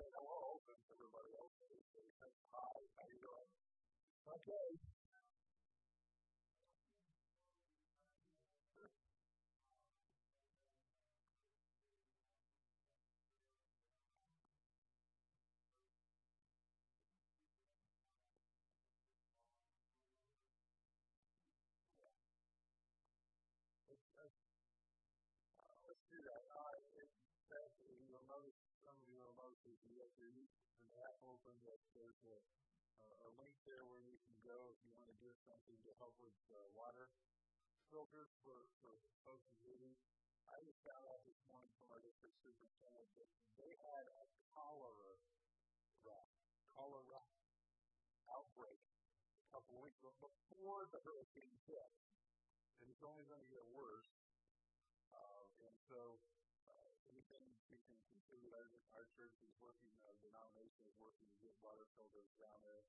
say hello since everybody else is. Hi, how you doing? Okay. You have your an app open that there's a, uh, a link there where you can go if you want to do something to help with uh, water filters for, for folks in cities. I just found out this morning from our district superintendent that they had a cholera, cholera outbreak a couple weeks before the hurricane hit. And it's only going to get worse and so uh, we can contribute, our, our church is working, our denomination is working to get water filters down there.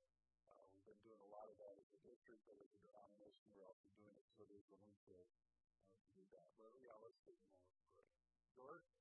Uh, we've been doing a lot of that as a district, but as a denomination, we're also doing it so there's link to, uh, to do that. But yeah, let's take more. George?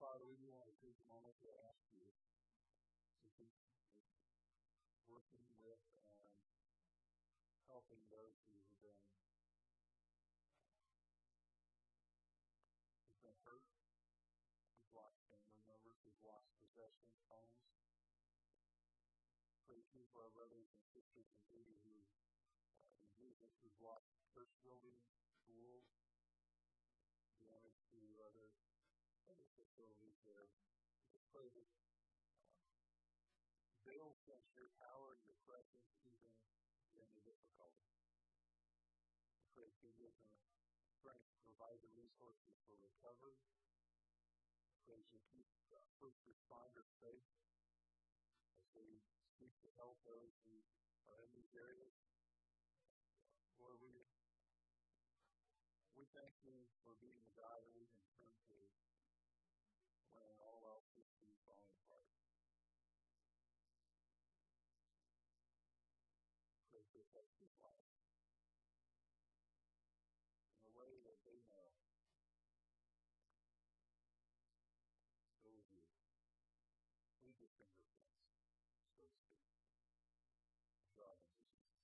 Father, we want to take a moment to ask you to keep working with and helping those who have been who've been hurt, who've lost family members, who've lost possessions, homes. Pray too for our brothers and sisters in Haiti who uh, in Jesus who've lost church buildings, schools, damage to other, other facilities there. Just pray that um, they will sense your power and your presence even in the difficulty. I pray that you give them strength to provide the resources for recovery. I pray that keep uh, first responders safe as they seek to help those who are in these areas. Lord, we we thank you for being the God we can turn to when all else is falling apart. Pray this life in a way that they know. So is you. Leave your fingerprints, so to speak. God in Jesus.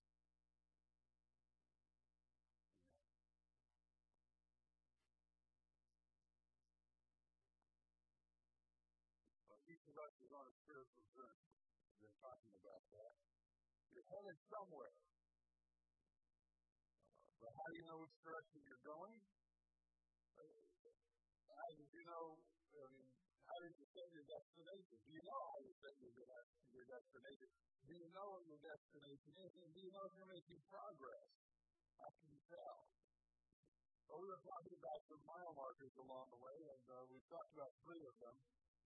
each of us is on a spiritual journey. We've been talking about that. You're headed somewhere. How do you know which direction you're going? How do you know? I mean, how did you set your destination? Do you know how you set your, your destination? Do you know what your destination is? And do you know if you're making progress? How can you tell? Well, we were talking about some mile markers along the way, and uh, we've talked about three of them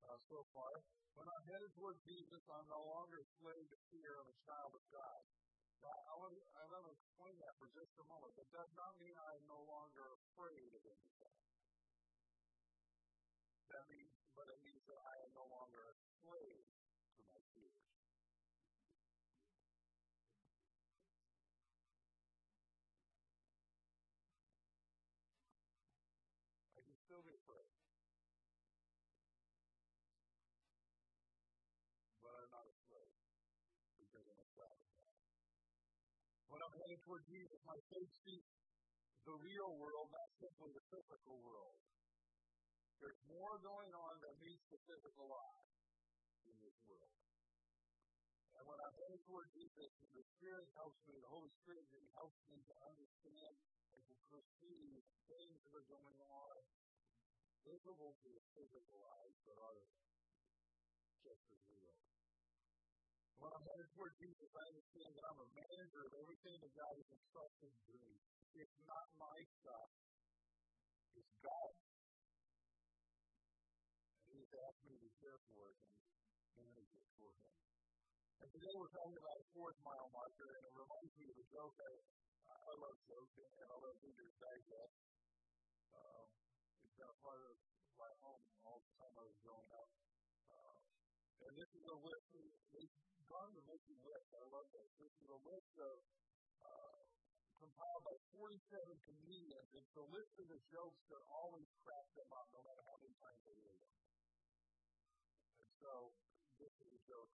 uh, so far. When I'm headed toward Jesus, I'm no longer slave to fear of a child of God. I want, to, explain that for just a moment. That does not mean I am no longer afraid of anything. That means, but it means that I am no longer a slave to my fears. I can still be afraid. but I'm not a slave because I'm a child of God. Headed toward Jesus, my faith seeks the real world, not simply the physical world. There's more going on than meets the physical eye in this world. And when I'm toward Jesus, the Spirit helps me, the Holy Spirit helps me to understand and to perceive things that are going on, visible to the physical eyes, but are just as real. When I'm headed toward Jesus, I understand that I'm a manager of everything that God has entrusted to me. It's not my stuff. It's God's. And He's asked me to care for it and manage it for Him. And today we're talking about a fourth mile marker, and it reminds me of a joke. I, I love joking, and I love Reader's Digest. Um, it's been a part of my home all the time I was growing up. And this is a list. To make a list. I love this. This is a list of uh, compiled by 47 comedians. It's a list of the jokes that always crack them up, no matter how many times they read them. And so this is a joke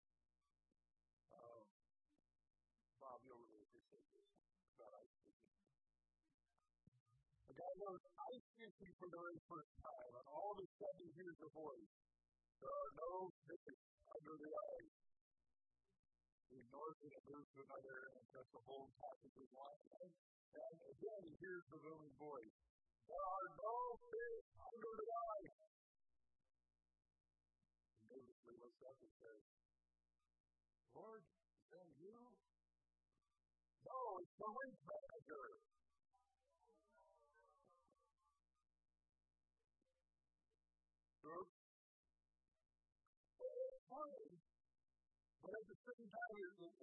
Bob, you'll really appreciate this about ice fishing. A guy goes ice fishing for the very first time, and all of a sudden hears a voice. There are no fish under the ice. He ignores it and moves to another and starts to hold passes his line. And again he hears the booming voice. There are no fish under the ice. He nervously looks up and says, Lord, is that you? No, it's the link manager. Same it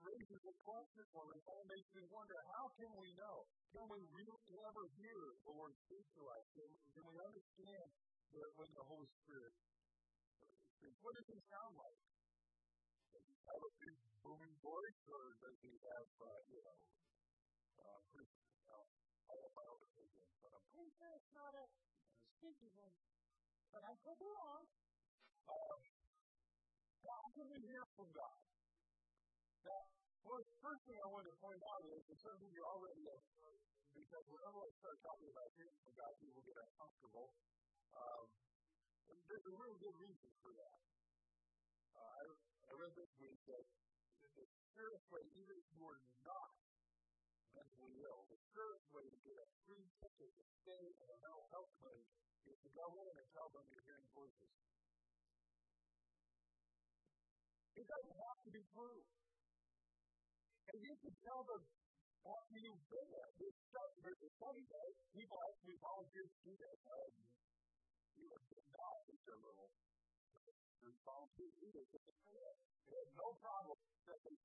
raises a question for me. It makes me wonder, how can we know? Can we really ever hear the Lord speak to us? Can, can we understand that when the Holy Spirit speaks? What does he sound like? Does he have a big booming voice, or does he have, uh, you know, uh, pretty, know, I don't know what it is, but I'm pretty sure it's not a speaking voice. But I could be wrong. Um, can we hear from God? Now, well, first thing I want to point out is that some of you already have, because whenever I start talking about hearing from God, people get uncomfortable. Um, there's a really good reason for that. Uh, I, I read this week that the surest way, even if you are not mentally ill, the surest way to get a free ticket to stay in a mental health clinic is to go in and tell them you're hearing voices. It doesn't have to be true. And you can tell them after you've been there. This stuff, there's a funny day, people actually volunteer to do that. You know, not, it's a little volunteer to do this. They had no problem saying,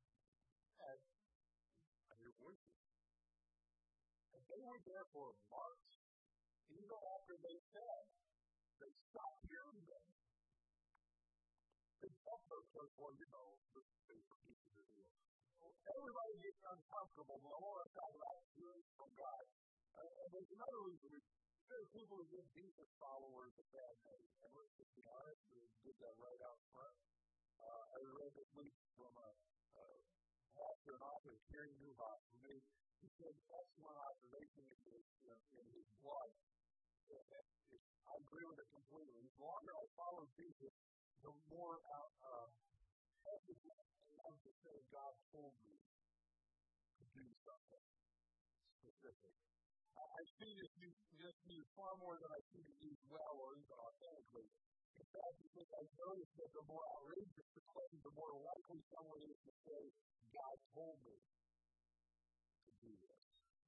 and I hear voices. And they were there for months, even after they said they stopped hearing them. Close, well, you know. Everybody gets uncomfortable, but I want to talk about hearing from God. And, and there's another reason. There are people who give Jesus followers a bad name. And let's just be honest, we did that right out front. Uh, I read this week from a, pastor and author, Carey Nieuwhof, who made he said excellent observation in his, in his blog. I agree with it completely. The longer I follow Jesus, the more out, uh, I'm to say God told me to do something specific. I, I see this used, used far more than I see it used well or even authentically. In fact, because I noticed that the more outrageous the claim, the more likely someone is to say, God told me to do this.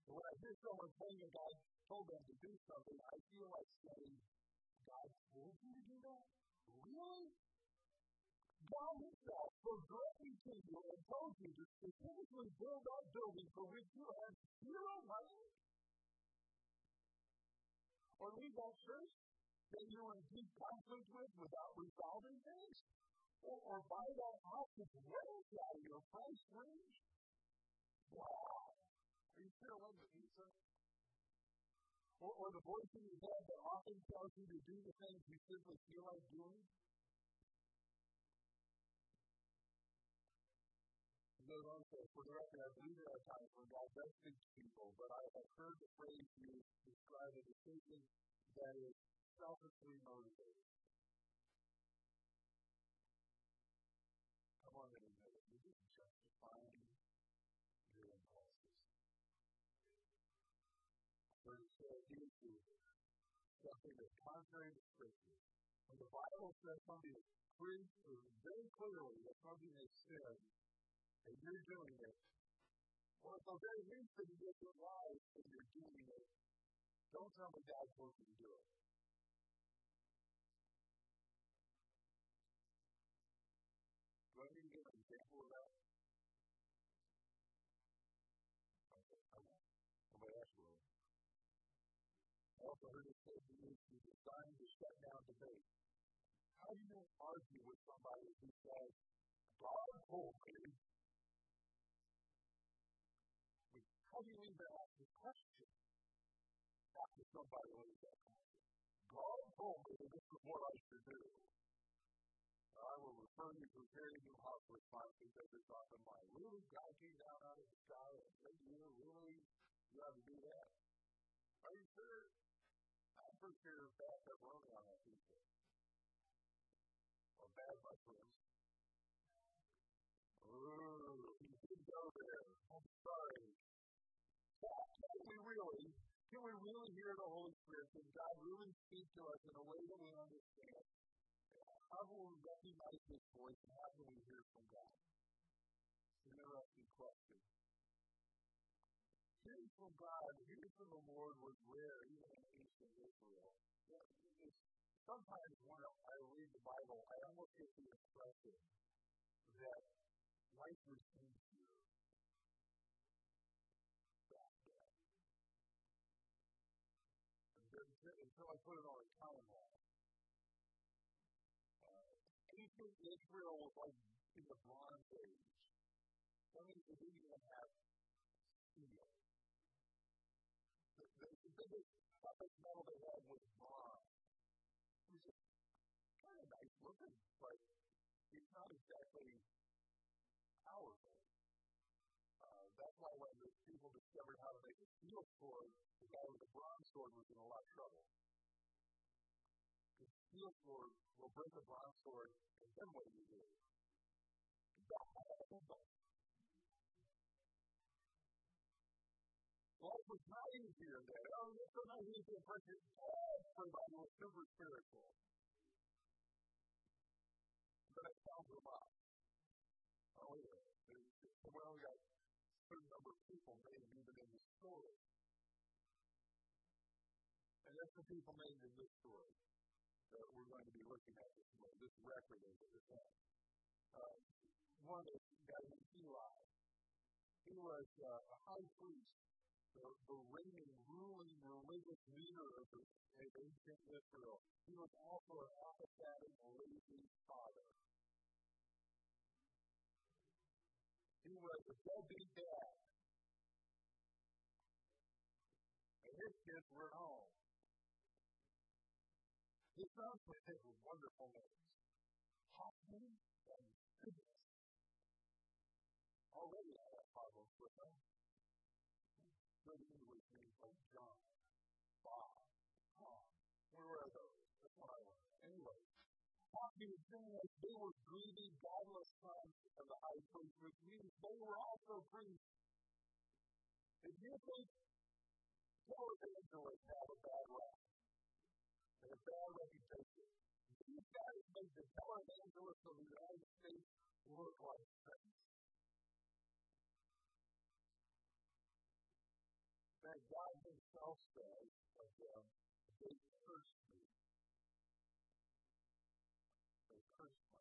But when I hear someone saying God told them to do something, I feel like saying, God told you to do that? Really? God Himself was directly to you and told you to specifically build that building for which you have zero money? Or leave that church that you were in deep conflict with without resolving things? Or, or buy that house that's way out of your price range? Wow. Are you sure it wasn't pizza? Or, or the voice in your head that often tells you to do the things you simply feel like doing? goes on to For the record, I believe there are times when God does speak to people, but I have heard the phrase used to describe a statement that is selfishly motivated. Come on, everybody. You can justify your impulses. For it says, you do something that's contrary to Scripture. When the Bible says something is very clearly that something is sin, and you're doing it, well, at the very least, if you get your life and you're doing it, don't tell me God's supposed to do it. Do I need to give an example of that? Okay, won't. Somebody else will. I also heard it said to use the designed to shut down debate. How do you argue with somebody who says, God told me? How do you even ask the question after somebody lays that? God told me this is what I should do. I will refer you to Carey Nieuwhof's responses that is on the mind. Really, God came down out of the sky and said you, really, you have to do that? Are you sure? I'm pretty sure bad pepperoni on that pizza. Or bad mushrooms. Can we really hear the Holy Spirit? Can God really speak to us in a way that we understand? How will we recognize His voice and how can we hear from God? It's an interesting question. Hearing from God, hearing from the Lord was rare even in ancient Israel. Sometimes when I read the Bible, I almost get the impression that life was easier Until I put it on a timeline. Uh, ancient Israel was like in the Bronze Age. That means they didn't even have steel. The, the, the biggest toughest metal they had was bronze. Which is kind of nice looking, but it's not exactly powerful. Uh, that's why when the people discovered how to make steel sword, the guy with the bronze sword was in a lot of trouble. The steel sword will break a bronze sword, and then what do you do? Life was not easier then. Oh, sometimes you get impression everybody was super spiritual. But it sounds a lot. Oh, yeah. Well, we got certain number of people named even in the story. And that's the people named in this story that we're going to be looking at this morning, this record of the event. Uh, one is a guy named Eli. He was uh, a high priest, the, the reigning, ruling, religious leader of the ancient Israel. He was also an apathetic, lazy father. He was a deadbeat dad. And his kids were at home. His sons would take wonderful names. Hophni and Goodness. Already I have problems with them. Good English names like John, Bob, Tom. Where were those? That's what I learned. Anyway, Hophni was saying like they were greedy, godless sons of the high priest, which means they were also priests. If you think televangelists have a bad rap and a bad reputation, these guys make the televangelists of the United States look like saints. That God Himself says of them, they cursed me. They cursed me.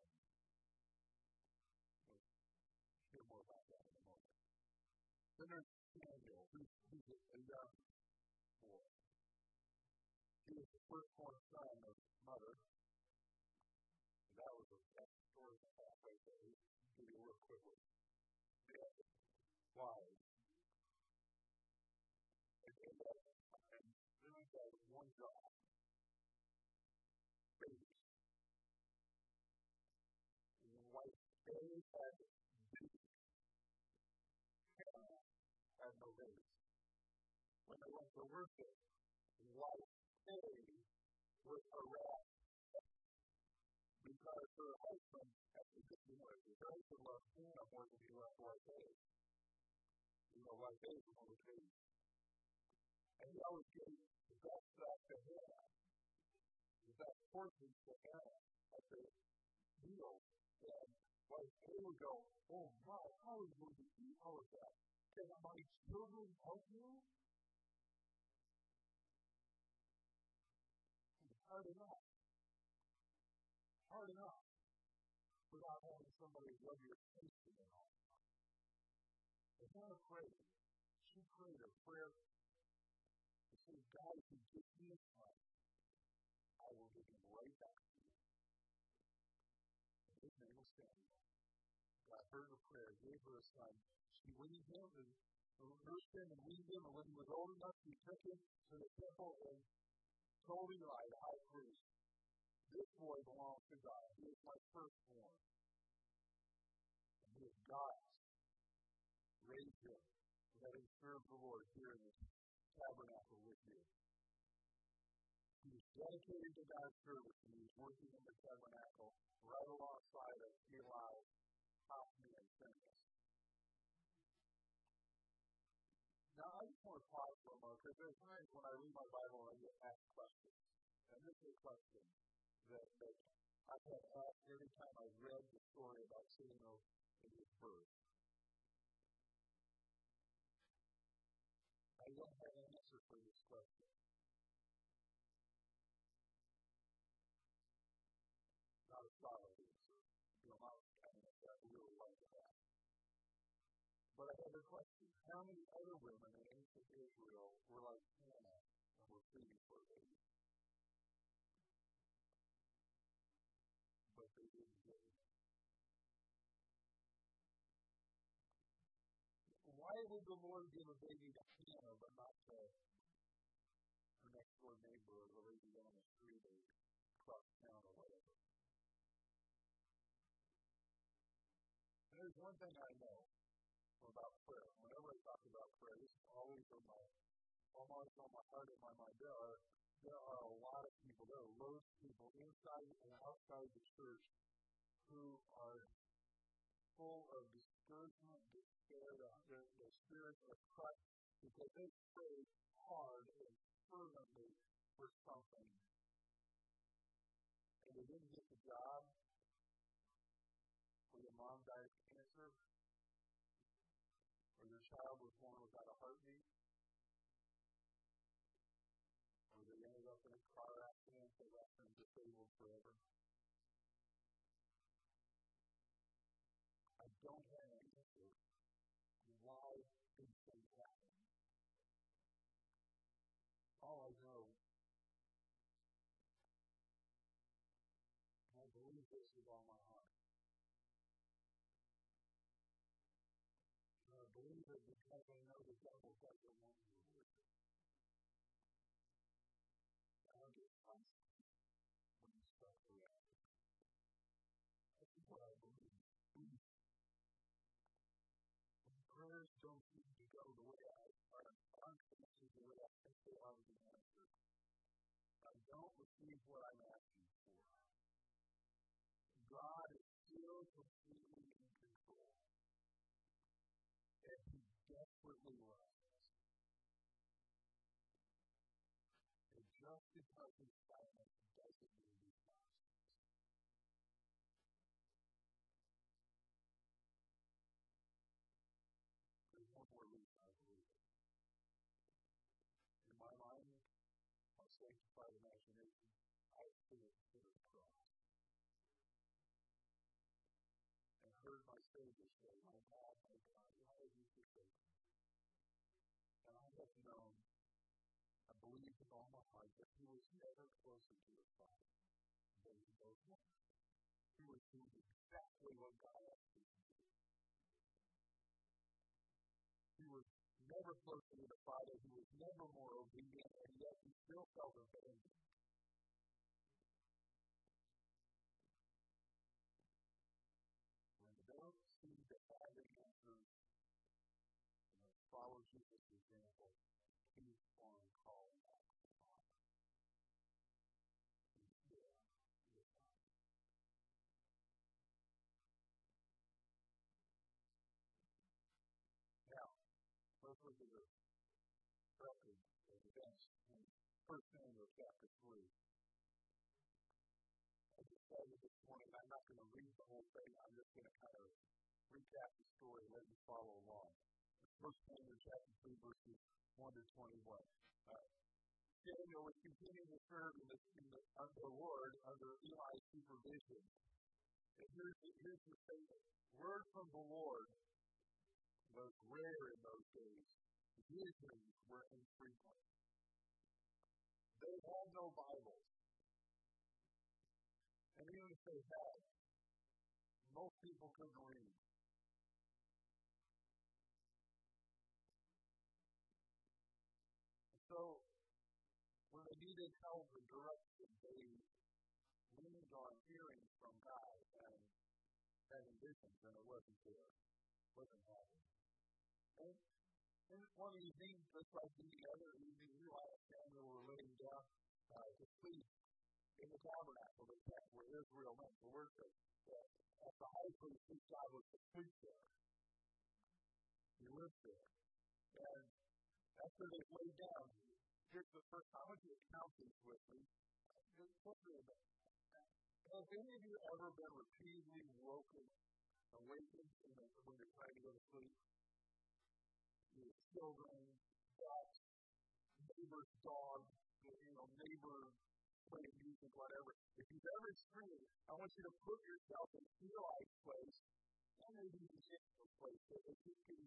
We'll hear more about that in a moment. Who's, who's a young boy. He was the firstborn son of his mother. And that was a that story and a half right there. Give you real quickly. Dead. Wives. And they had and really had one job. To worship, wife A was harassed because her husband had to you know, her husband loved Hannah more than he loved wife A. You know, wife A was the babies. And he always gave the confess that to Hannah. That portion to Hannah at the meal. And like they would go, oh my, how you going to eat all of that? Can my children help you? Hard enough. Hard enough without having somebody rub your face in it all. But Hannah prayed. She prayed a prayer to say, God, if you give me a son, I will give him right back to you. And his name was Samuel. God heard her prayer, gave her a son. She weaned him and nursed him and weaned him, and when he was old enough, she took him to the temple and Eli, the high priest, this boy belongs to God. He is my firstborn. And he is God's. Raise him. Let him serve the Lord here in this tabernacle with you. He was dedicated to God's service, and he was working in the tabernacle right alongside of Eli, Hophni, and Phinehas. Now, I just want to pause for a moment because there's times when I read my Bible and I get asked questions. And this is a question that, that I have asked every time I've read the story about Samuel and his birth. I don't have an answer for this question. Not a solid answer. You know, not kind of I really like that. But I have a question. How many other women in ancient Israel were like Hannah and were pleading for a baby? but they didn't get it. Why would the Lord give a baby to Hannah but not to her next door neighbor or the lady down the street or across town or whatever? And there's one thing I know on my almost on my heart and my mind. There are there are a lot of people, there are loads of people inside and outside the church who are full of discouragement, despair, uh, their, their spirits are crushed because they prayed hard and fervently for something. And they didn't get the job, or your mom died of cancer, or your child was born without a heartbeat, they ended up in a car accident that left them forever. I don't have an answer why these things happen. All I know, I believe this with all my heart. I believe it because I know the devil doesn't want me don't receive what I'm asking for. God is still completely in control. And He desperately loves us. And just because He's silent doesn't mean He's not. more reason I believe it. In my mind, my sanctified imagination, I see it to the cross. And heard my Savior say, My God, my God, why have you forsaken me? And I have known, I believe with all my heart, that He was never closer to the Father than He was now. He was doing exactly what God asked him to do. He was never closer to the Father. He was never more obedient, and yet he still felt abandoned. Example. Keep on calling out to the Father. He's there. Now, let's look at the record of events 1 Samuel chapter 3. I just started this morning. I'm not going to read the whole thing. I'm just going to kind of recap the story and let you follow along. 1 Samuel chapter 3, verses 1 to 21. Uh, Samuel was continuing to serve in the, in the, under the Lord under Eli's supervision. And here's the, here's the statement. Word from the Lord was rare in those days. Visions were infrequent. They had no Bibles. And even if they had, most people couldn't read. They needed help and direction, they leaned on hearing from God and having visions, and it wasn't there. It wasn't happening. And, one evening, just like the other evening, Eli and Samuel were laying down uh, to sleep in the tabernacle that where Israel went to worship. Uh, at the high priest, his job was to sleep there. He lived there. And after they laid down, here's the first, I want you to count these with me. Just Have any of you ever been repeatedly woken, awakened in the, when you're trying to go to sleep? Your children, pets, neighbor's dog, you know, neighbor playing music, whatever. If you've ever screamed, I want you to put yourself in Eli's place, and maybe the Samuel's place, that you can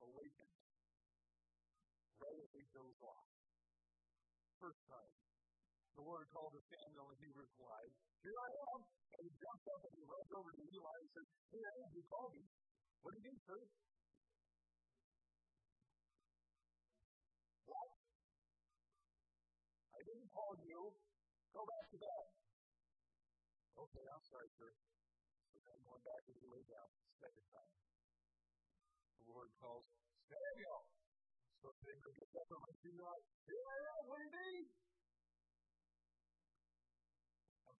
awaken right he goes off first time. The Lord called to Samuel and he replied, Here I am. And he jumped up and he runs over to Eli and said, Hey, I am, you called me. What did you do, sir? What? I didn't call you. Go back to bed. Okay, I'm sorry, sir. So I'm going back to the way down, second time. The Lord calls, Samuel. So Samuel gets up and looks at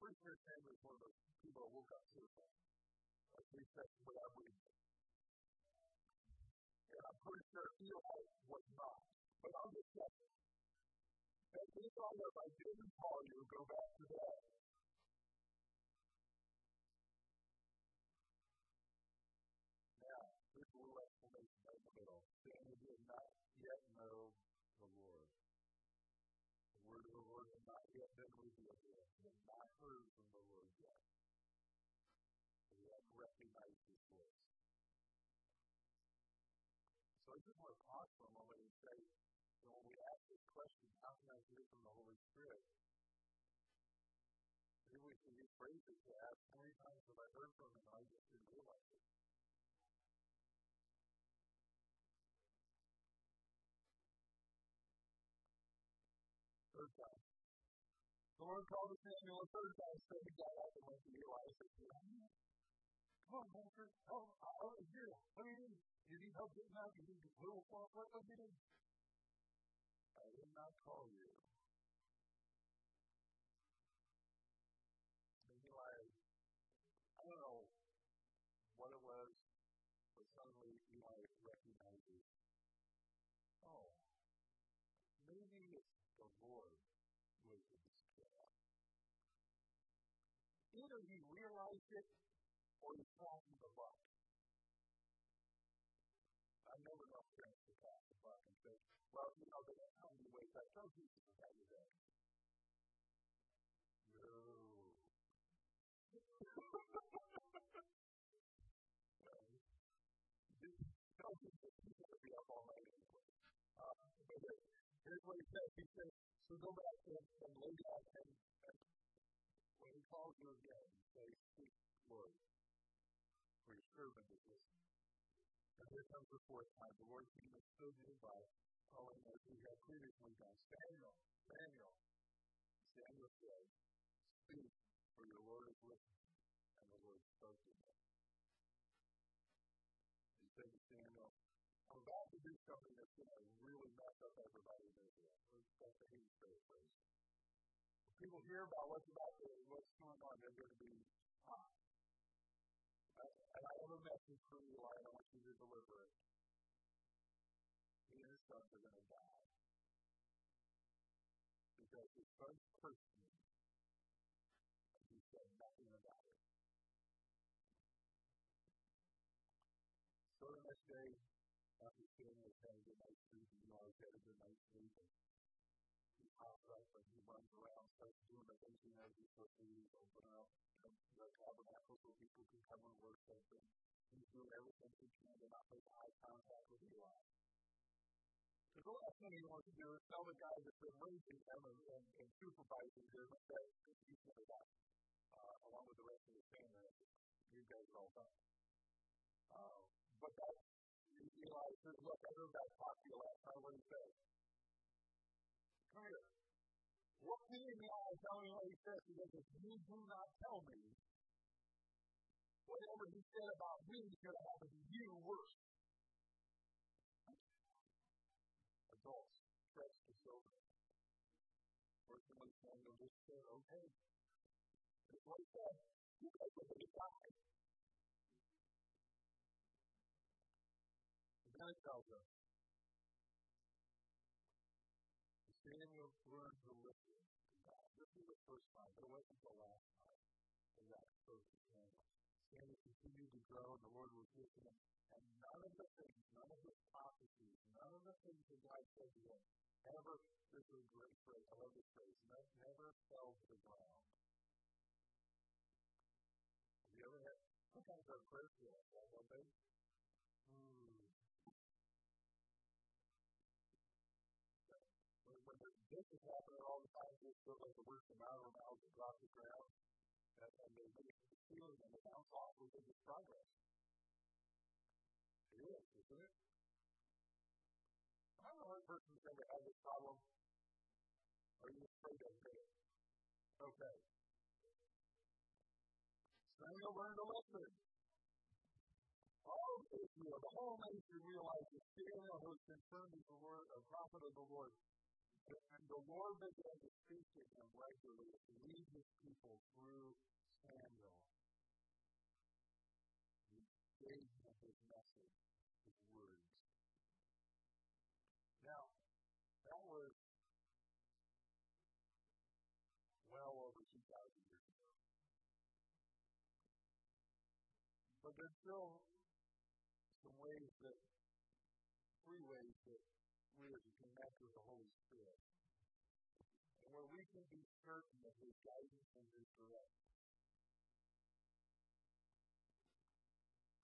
pretty sure Samuel is one of those people that woke up to it. Like three seconds without breathing. And I'm pretty sure Eli was not. But I'm just checking. And he thought if I didn't call you, go back to bed. Had not heard from the Lord yet. He hadn't recognized his voice. So I just want to pause for a moment and say, you know, when we ask this question, how can I hear from the Holy Spirit? Maybe we can use phrases to ask, how many times have I heard from him I just didn't realize it? Lord called to Samuel a third time, so he got up and went to Eli and said, Come on, Walter. Oh, oh, here. What do you need? You need help getting out? You need a little what? What do you need? I did not call you. And Eli, I don't know what it was, but suddenly Eli recognizes, oh, maybe it's the Lord was in his care. Either he realized it or he's passing the buck. I never know parents to pass the buck and say, well, you know, they how many ways I told you to. No. Tell people that night anyway. Uh, Here's what he says. He says, so go back and, and lay down and, and when he calls you again, say, speak, Lord, for your servant is listening. And here comes the fourth time. The Lord came and stood nearby, calling as he had previously done, Samuel, Samuel. Samuel said, Speak, for your Lord is listening. And the Lord spoke to him. He said to Samuel, I'm about to do something that's going to really mess up everybody in Israel. That's a hate paraphrase. People hear about what's about to, what's going on, they're going to be hot. And I have a message for you, and I want you to deliver it. He and sons are going to die. Because his son cursed me. He said nothing about it. So the next day, after was having a good night's sleep, you know, he's had a night's sleep, he pops up and he runs around, starts doing the things he knows he's the tabernacle so people can come and worship, and he's doing everything he can to not make eye contact with Eli. Because the last thing he wants to do is tell the guy that's been raising him and, and, and supervising him that he's going to die, uh, along with the rest of his family. You guys are all done. Uh, but that, Eli says, look, I heard that talk to you last night. What do you say? Come here. Look me in the eye, tell me what he says. He goes, if you do not tell me, whatever he said about me is going to happen to you worse. Adults, stretch the children. Fortunately, Samuel just said, okay. That's what he said. You guys are going to die. And then it tells us, first time, but it wasn't the last time that God spoke to Samuel. Samuel continued to grow, and the Lord was with him. And none of the things, none of his prophecies, none of the things that God said to him ever, this is a great phrase, I love this phrase, never fell to the ground. Have you ever had, sometimes our prayers feel like don't they? Hmm. When, when the, this is happening all the time, just feel like the words come out of our mouths and the ground, and, and they make the feeling and they bounce off because it's progress. It is, isn't it? I don't know what person's ever had this problem. Are you afraid of it? Okay. Samuel learned a lesson. All of Israel, the whole nation realized that Samuel was confirmed as the Lord, a prophet of the Lord. And the Lord began to speak to him regularly to lead his people through Samuel. He gave him his message, his words. Now, that was well over 2,000 years ago. But there's still some ways that, three ways that we are to connect with the Holy Spirit. And where we can be certain of His guidance and His direction.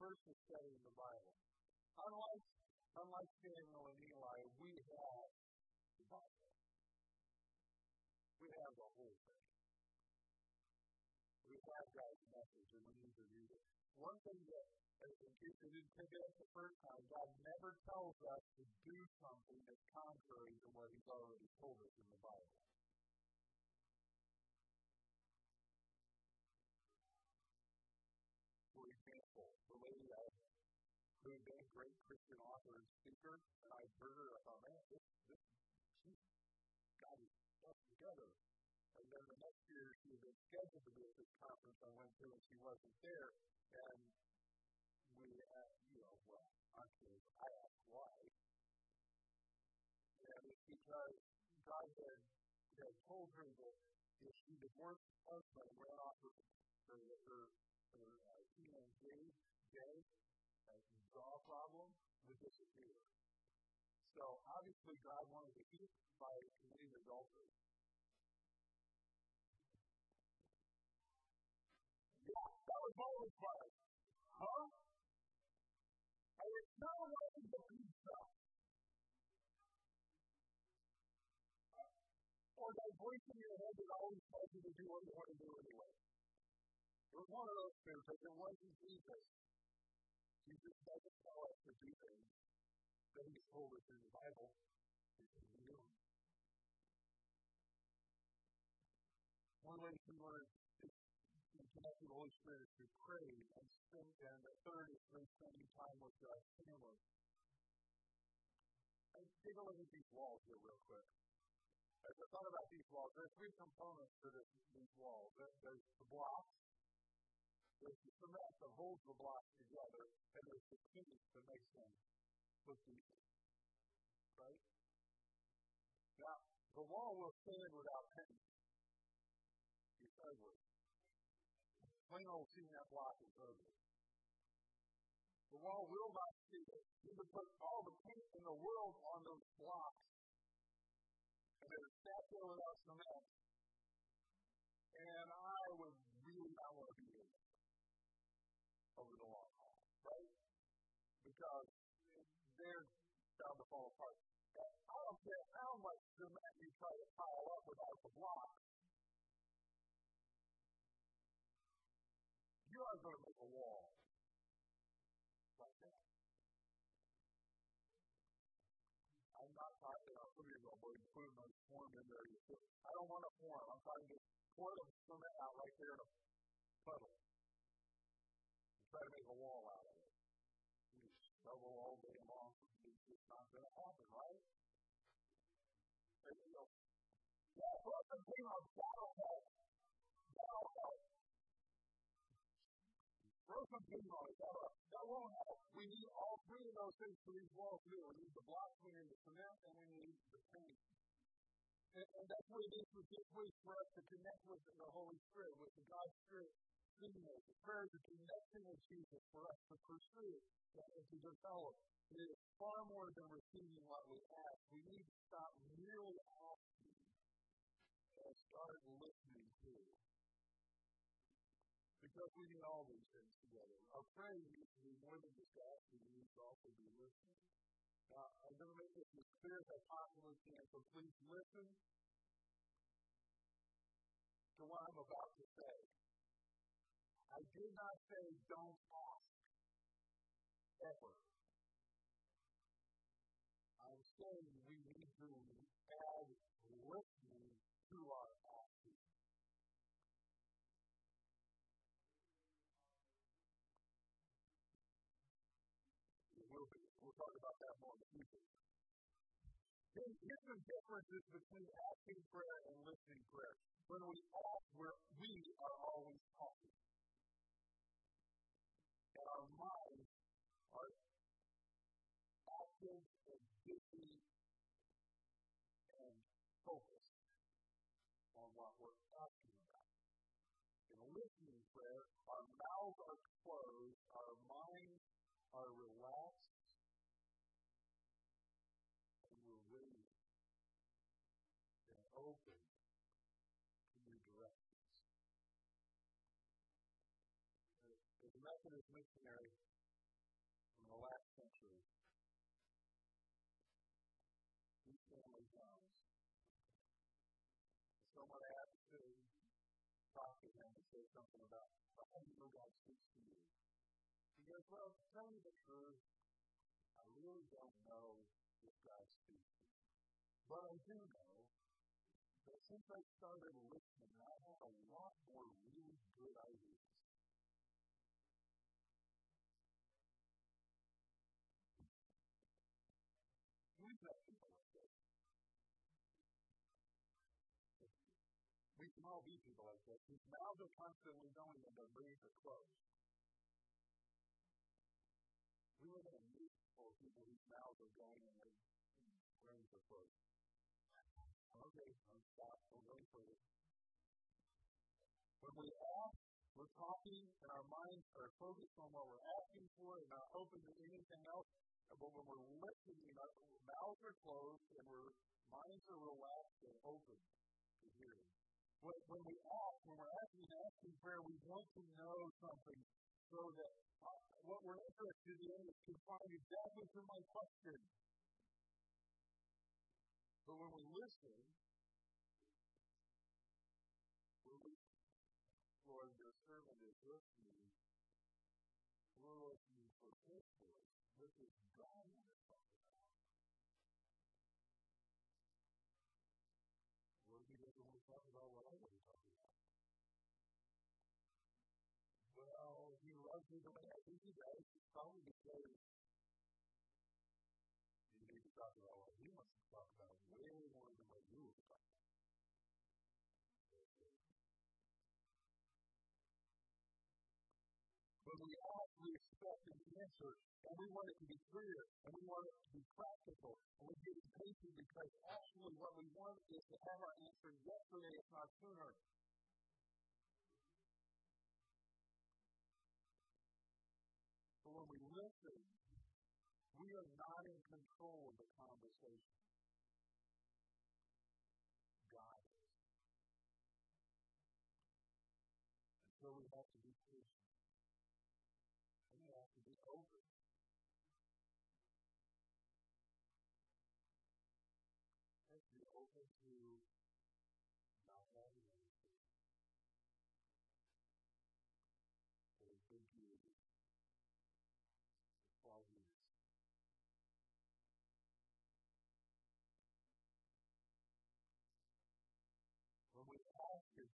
First is studying the Bible. Unlike, unlike Samuel and Eli, we have the Bible. We have the whole thing. We have God's message and we need to read it. One thing that, in case you didn't pick it up the first time, God never tells us to do something that's contrary to what He's already told us in the Bible. For example, the lady I who had been a great Christian author and speaker, and I heard her, I thought, man, this, this, she got his stuff together. And then the next year, she had been scheduled to be at this conference I went to, and she wasn't there. And I asked why. And it's because God had, had told her that if she divorced her husband and ran off her, her, her, her uh, teenage days, Jay, a jaw problem, would disappear. So obviously, God wanted to keep by committing adultery. Yeah, that was my response. Huh? Like. Or that voice in your head that always tells you to do what you want to do anyway. It was one of those things, but it wasn't Jesus. Jesus doesn't tell us to do things that He's told us in the Bible we do. One way to learn to the Holy Spirit to pray and spend, and the third is through spending time with uh, family. And take a look these walls here real quick. As I thought about these walls, there are three components to this, these walls. There's the blocks, there's the cement that holds the blocks together, and there's the finish that makes them look decent. Right? Now, The wall will stand without paint. It's ugly. Plain old cement block is ugly. The wall will not seal. You can put all the paint in the world on those blocks, and they're stacked there without cement. And I would really not want to be in it over the long haul, right? Because they're bound to fall apart. I don't care how much cement you try to pile up without the block. Are going to make a wall like that. I'm not talking about of you go, well, a form in there. I don't want a form. I'm trying to pour the cement out right there in a puddle. And try to make a wall out of it. You shovel all day long. It's just not going to happen, right? And you go, yeah, put some paint on that'll It. That'll, that won't help. We need all three of those things for these walls to do. We need the blocks, we need the cement, and we need the paint. And, and that's what it is with this week for us to connect with the Holy Spirit, with the God's Spirit us. The prayer is a connection with Jesus for us to pursue and to develop. It is far more than receiving what we ask. We need to stop merely asking and start listening too. Because we need all these things together. Our prayer needs to be more than just asking, we need to also be listening. Now, I'm going to make this as clear as I possibly can, so please listen to what I'm about to say. I did not say don't ask ever. I'm saying we need to add listening to our asking. We'll, we'll talk about future. Here's the differences between asking prayer and listening prayer. When we ask, we're, we are always talking. And our minds are active and busy and focused on what we're asking about. In listening prayer, our mouths are closed, our minds are relaxed, Methodist missionary from the last century, these families homes. Someone asked to talk to him and say something about how do you God speaks to you? He goes, Well, to tell you the truth, I really don't know if God speaks to me. But I do know that since I started listening, I have a lot more really good ideas. We can all be people like this whose mouths are constantly going and their brains are closed. We live in a meet full of people whose mouths are going and their brains are closed. Okay, I'm stopped. We'll go further. When we talking, and our minds are focused on what we're asking for and not open to anything else. But when we're listening, our mouths are closed and our minds are relaxed and open to hearing. When, when we ask, when we're asking asking prayer, we want to know something so that uh, what we're interested in is to find exactly to my question. But when we listen, is listening, for voice. This is God we're talking about. What if he doesn't want to talk about what I want to talk about? Well, he loves me the way I think he does. Probably because you need to talk about what he wants to talk about way more than what you want to talk about. When we ask, we expect an answer, and we want it to be clear, and we want it to be practical, and we get impatient because actually what we want is to have our answer yesterday, if not sooner. But when we listen, we are not in control of the conversation.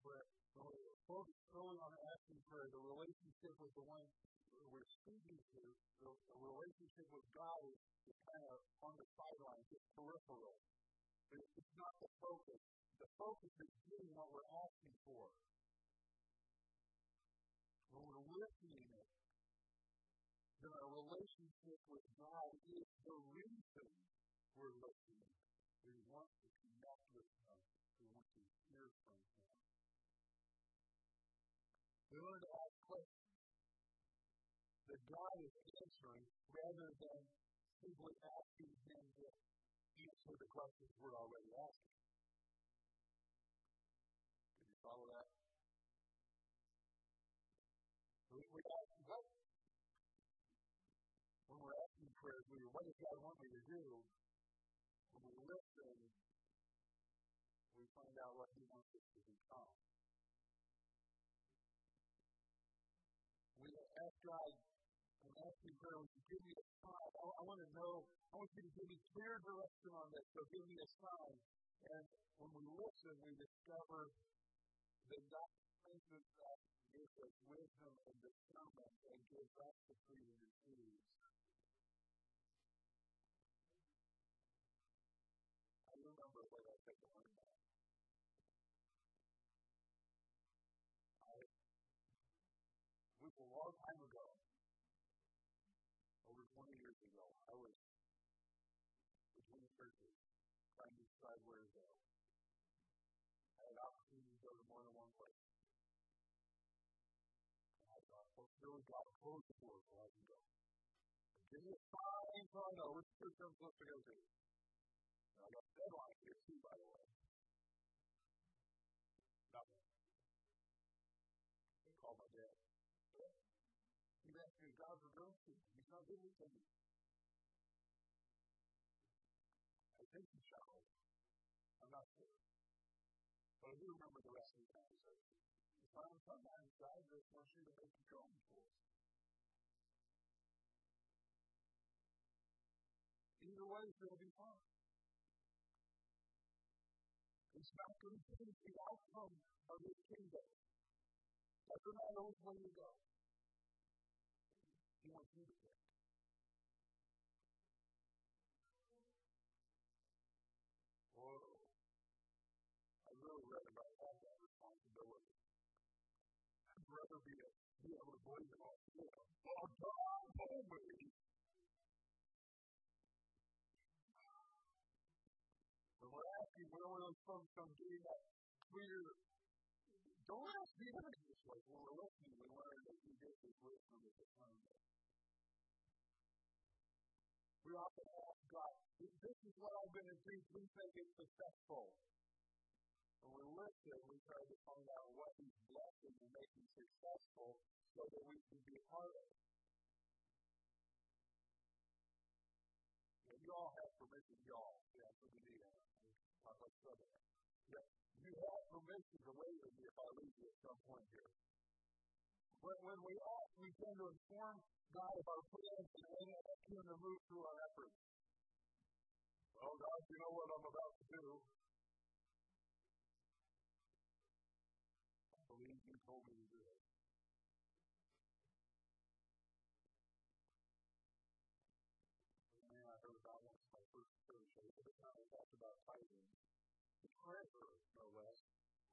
Where, when we focus early on asking prayer, the relationship with the one we're speaking to, the, the relationship with God is, is kind of on the sidelines, it's peripheral. But it's not the focus. The focus is getting what we're asking for. When we're listening then our relationship with God is the reason we're listening. We want to connect with Him. We want to hear from Him. We learn to that God is answering rather than simply asking Him to answer the questions we're already asking. Can you follow that? We, we ask, what, when we're asking prayers, we what does God want me to do? When we listen, we find out what He wants us to become. God, I'm asking would you give me a sign? I, I want to know, I want you to give me clear direction on this, so give me a sign. And when we listen, we discover that God places us, gives us wisdom and discernment, and gives us the freedom to choose. I remember what I said to learn that. I, it was a long time ago, over 20 years ago. I was between churches trying to decide where to go. I had opportunity to go to more than one place. And I thought, well, really got to close the door so I can go. Give me a sign so I know which church I'm supposed to go to. And I got a deadline here too, by the way. Nothing. I called my dad. He's asking God for girls He's not. I think he. I'm not sure. But I do remember the rest of the conversation. Sometimes God just wants you to make us. Either way, to be fine. It's not going to change the outcome of kingdom. Doesn't matter which way you go. He wants you to pick. Be, able to blame it him. Oh, God told me. When we're asking, of those folks on getting that clear. Don't ask the enemy this way. When we're listening, we learn that he gives us wisdom at the time. We often ask God, this is what I'm going to do. Please make it successful. When we listen, we try to find out what He's blessing and making successful so that we can be part of it. you all have permission, y'all. Yeah, for the. Let's go there. Yeah, you have permission to wait with me if I leave you at some point here. When, when we ask, we tend to inform God of our plans and then ask Him to move through our efforts. Oh, God, you know what I'm about to do. I believe you told me to do it. I heard about once my first church, I talked about tithing. The treasurer, no less,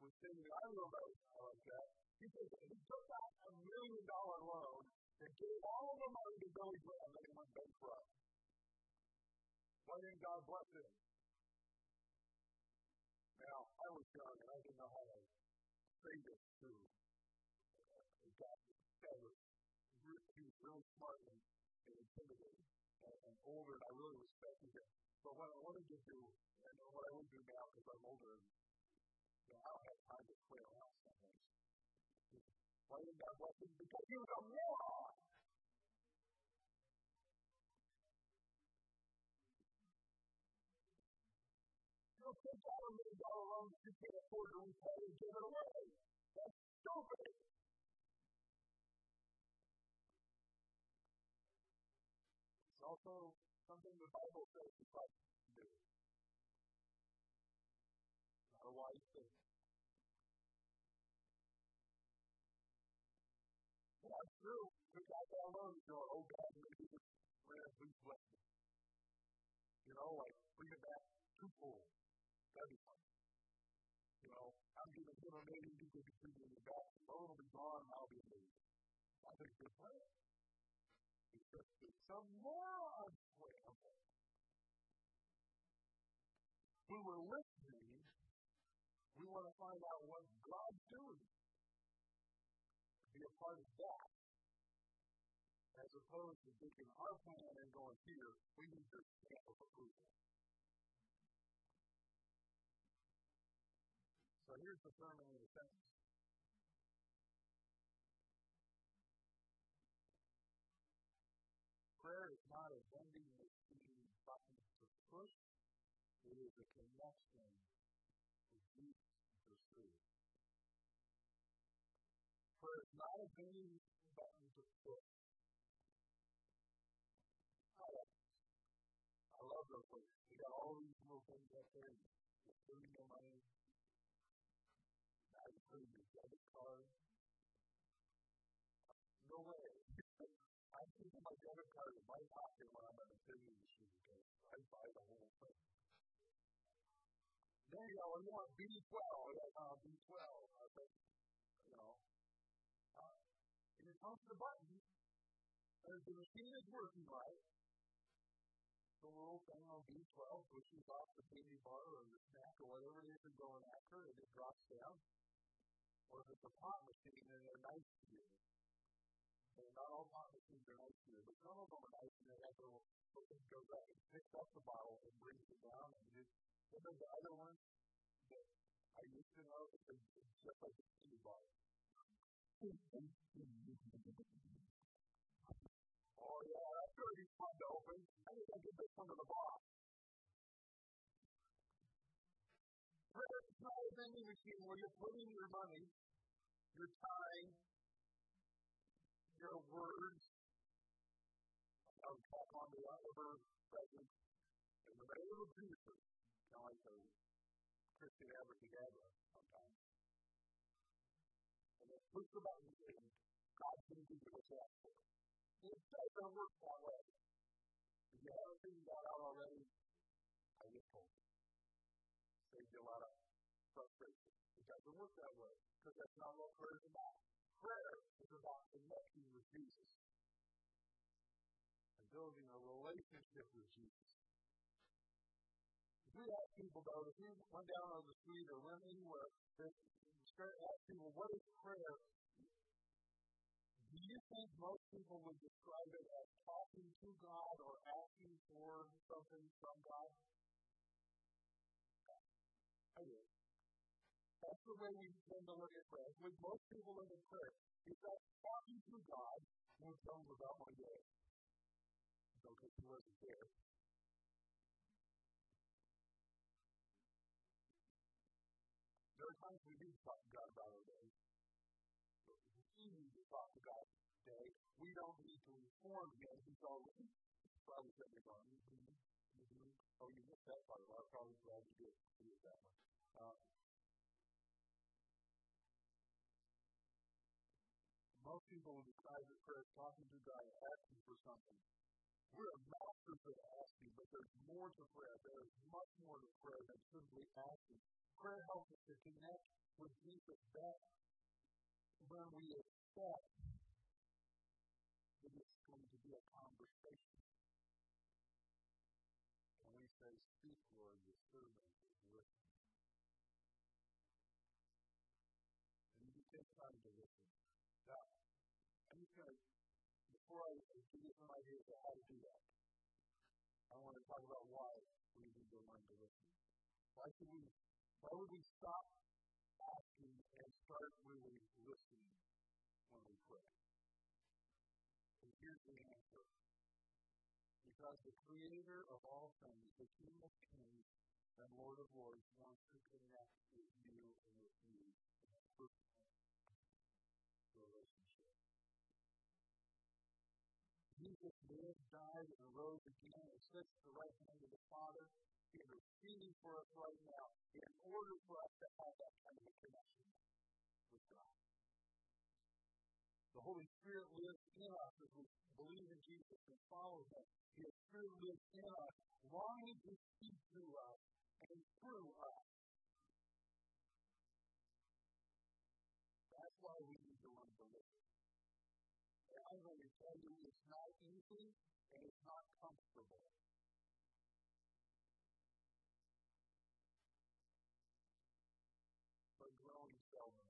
was saying, I don't know about like that. He said he took out a million dollar loan and gave all the money to Billy Graham, then he went bankrupt. Why didn't God bless him? Now, I was young and I didn't know how to say this to and, and intimidating and, and older, and I really respected him. But what I wanted to do, and what I would do now because I'm older, you know, I don't have time to play around sometimes. Why did God bless him? Because he was a moron. don't take out a million dollar loan that you can't afford to repay and give it away. That's stupid. Also something the Bible says you ought to do. Not a wise thing. That's true. Took out that loan, you know, oh God, maybe this man, please bless me. You know, like, bring it back twofold everything. You know, I'm giving him a million, be thinking me back. The loan will be gone, I'll be amazed. I think good plan. It's just it's some moron's we're listening, we want to find out what God's doing. Be a part of that. As opposed to taking our plan and going here, we need to stamp of approval. So here's the sermon in a sentence. Prayer is not a vending machine button to push. Is a connection to deep pursuit. Prayer is not a vending button to push. I love, I love those things. We got all these little things up there. You're putting your money I put your debit card. No way. I'm keeping my debit card in my pocket when I'm at the vending machine because I buy the whole thing. There you go. You want B12? Yeah, uh, B12. I think, you know. Uh, and you punch the button, and the machine is working right, the little thing on B12 pushes off the candy bar or the snack or whatever it is you're going after, and it drops down or if it's a pot machine and they're nice to you. And not all pot machines are nice to you, but some of them are nice and they have their little thing goes up and picks up the bottle and brings it down. And just, the other ones that I used to know that it's just like a candy bar. oh yeah, that's going to be fun to open. I think I get this one to the box. It's not a vending machine where you're putting your money your time, your words. I would talk on the other presence in the name of Jesus. Kind of like the Christian abracadabra sometimes. And then push the button and God can do what you ask for. It doesn't work that way. If you haven't figured that out already, I get told. Saves you a lot of frustration. It doesn't work that way because that's not what prayer is about. Prayer is about connecting with Jesus and building a relationship with Jesus. We ask people, though, if we went down on the street or went anywhere, start asking people, what is prayer? Do you think most people would describe it as talking to God or asking for something from God? I do. That's the way we tend to look at prayer. With most people look at prayer, it's like talking to God when someone was out one day. So, he wasn't there. Times we do talk to God about our day. We need to talk to God today. We don't need to inform him. He's already probably said it. Mm-hmm. Mm-hmm. Oh, you missed that part. Well, I'm probably glad you did. You did that one. Uh, Most people describe the prayer as talking to God, asking for something. We're a masters at asking, but there's more to prayer. There is much more to prayer than simply asking. Prayer helps us to connect with Jesus better when we accept it is going to be a conversation. And we say, Speak, Lord, your servant is listening. And you take time to listen. Now, I'm just going to, before I give you some ideas of how to do that, I want to talk about why we need to learn to listen. Why should we, why would we stop asking and start really listening when we pray? And here's the answer. Because the creator of all things, the king of kings and lord of lords, wants to connect with you and with me in a personal Jesus lived, died, and rose again and sits at the right hand of the Father. He is interceding for us right now in order for us to have that kind of connection with God. The Holy Spirit lives in us as we believe in Jesus and follow Him. His Spirit lives in us, longing to speak through us and through us. That's why we need to learn to listen. And I'm going to tell you it's not easy and it's not comfortable. But growing seldom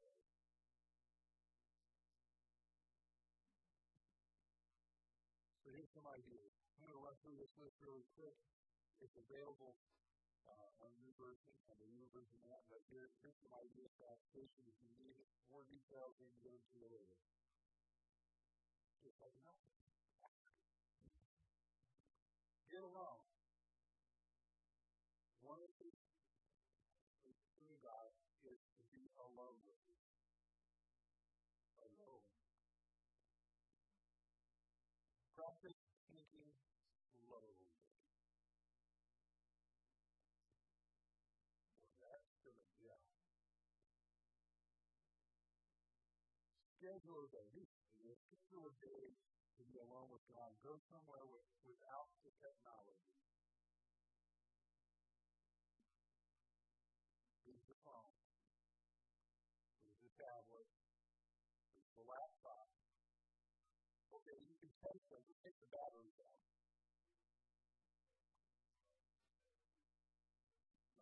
So here's some ideas. I'm going to run through this list really quick. It's available uh, on the version and the new version of that. But here, here's some ideas for application if you need more details, can go into it later. Just like that. Get alone. One of the things through God is to be alone with you. Alone. Practice thinking slowly. schedule a day. Schedule a day to be alone with God. Go somewhere with, without the technology. Use the phone. Use the tablet. Use the laptop. Okay, you can take them, but take the batteries out.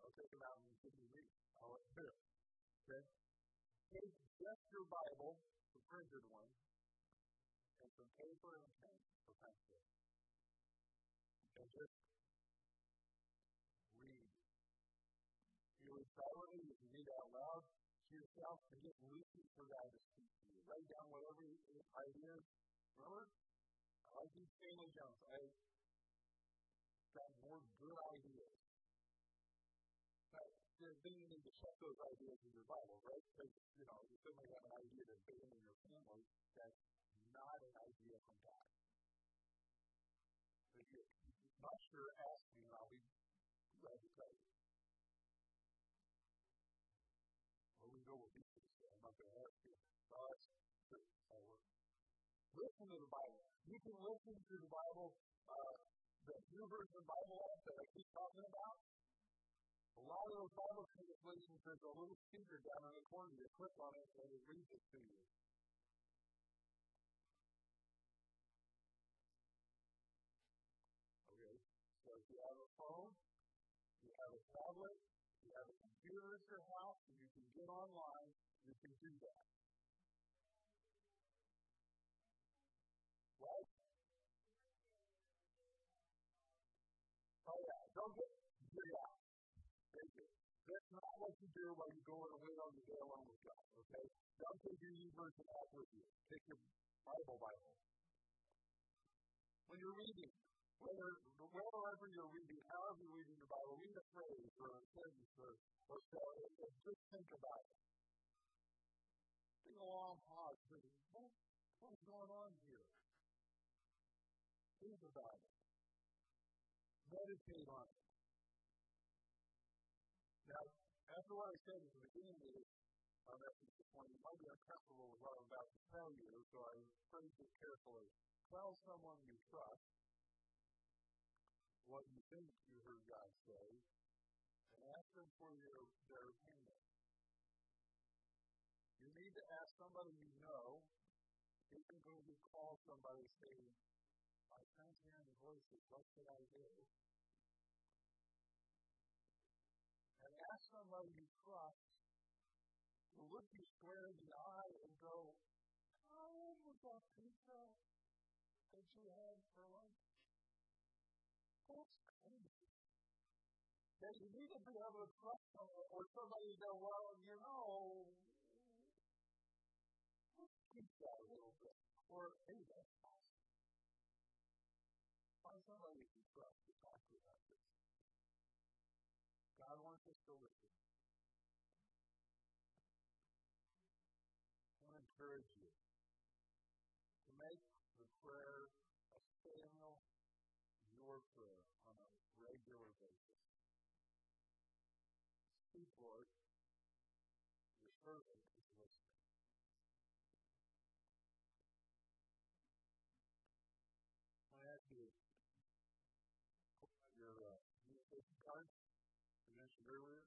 I'll take them out and give you read. I'll let you Okay? Take just your Bible the printed one, some paper and pen pencil. And just read. You read you can read out loud to yourself, and just listen for God to speak to you. Write down whatever ideas. Remember? I like these Stanley Jones. I got more good ideas. But then you need to check those ideas in your Bible, right? Because, you know, you certainly have an idea to ban in your family that's not an idea from God. Not sure, ask me and I'll be glad to tell you. Well, we know what things say. I'm not going to ask you. Power. Listen to the Bible. You can listen to the Bible, uh, the YouVersion Bible app that I keep talking about. A lot of those Bible translations, there's a little speaker down in the corner. You click on it and it reads it to you your house, and you can get online, you can do that. Right? Oh yeah, don't get out. Thank you. That's not what you do while you go and wait on the day alone with God, okay? Don't take YouVersion app with you. Take your Bible Bible. When you're reading, whether, wherever you're reading, however you're reading the Bible, read a phrase or a sentence or, or story, and just think about it. Take a long pause. Think, what, what's going on here? Think about it. Meditate on it. Now, after what I said at the beginning of this our message this morning, you might be uncomfortable with what I'm about to tell you, so I phrase it carefully. Tell someone you trust what you think you heard God say, and ask them for your, their opinion. You need to ask somebody you know if think when you call somebody saying, I can't hear any voices, what should I do? And ask somebody you trust to look you square in the eye and go, How was that pizza that you had for lunch? That's crazy. You need to be able to trust someone or somebody to go, Well, you know, let's keep that a little bit. Or, hey, that's awesome. Find somebody you can trust to talk to about this. God wants us to listen. I want to encourage you card I mentioned earlier.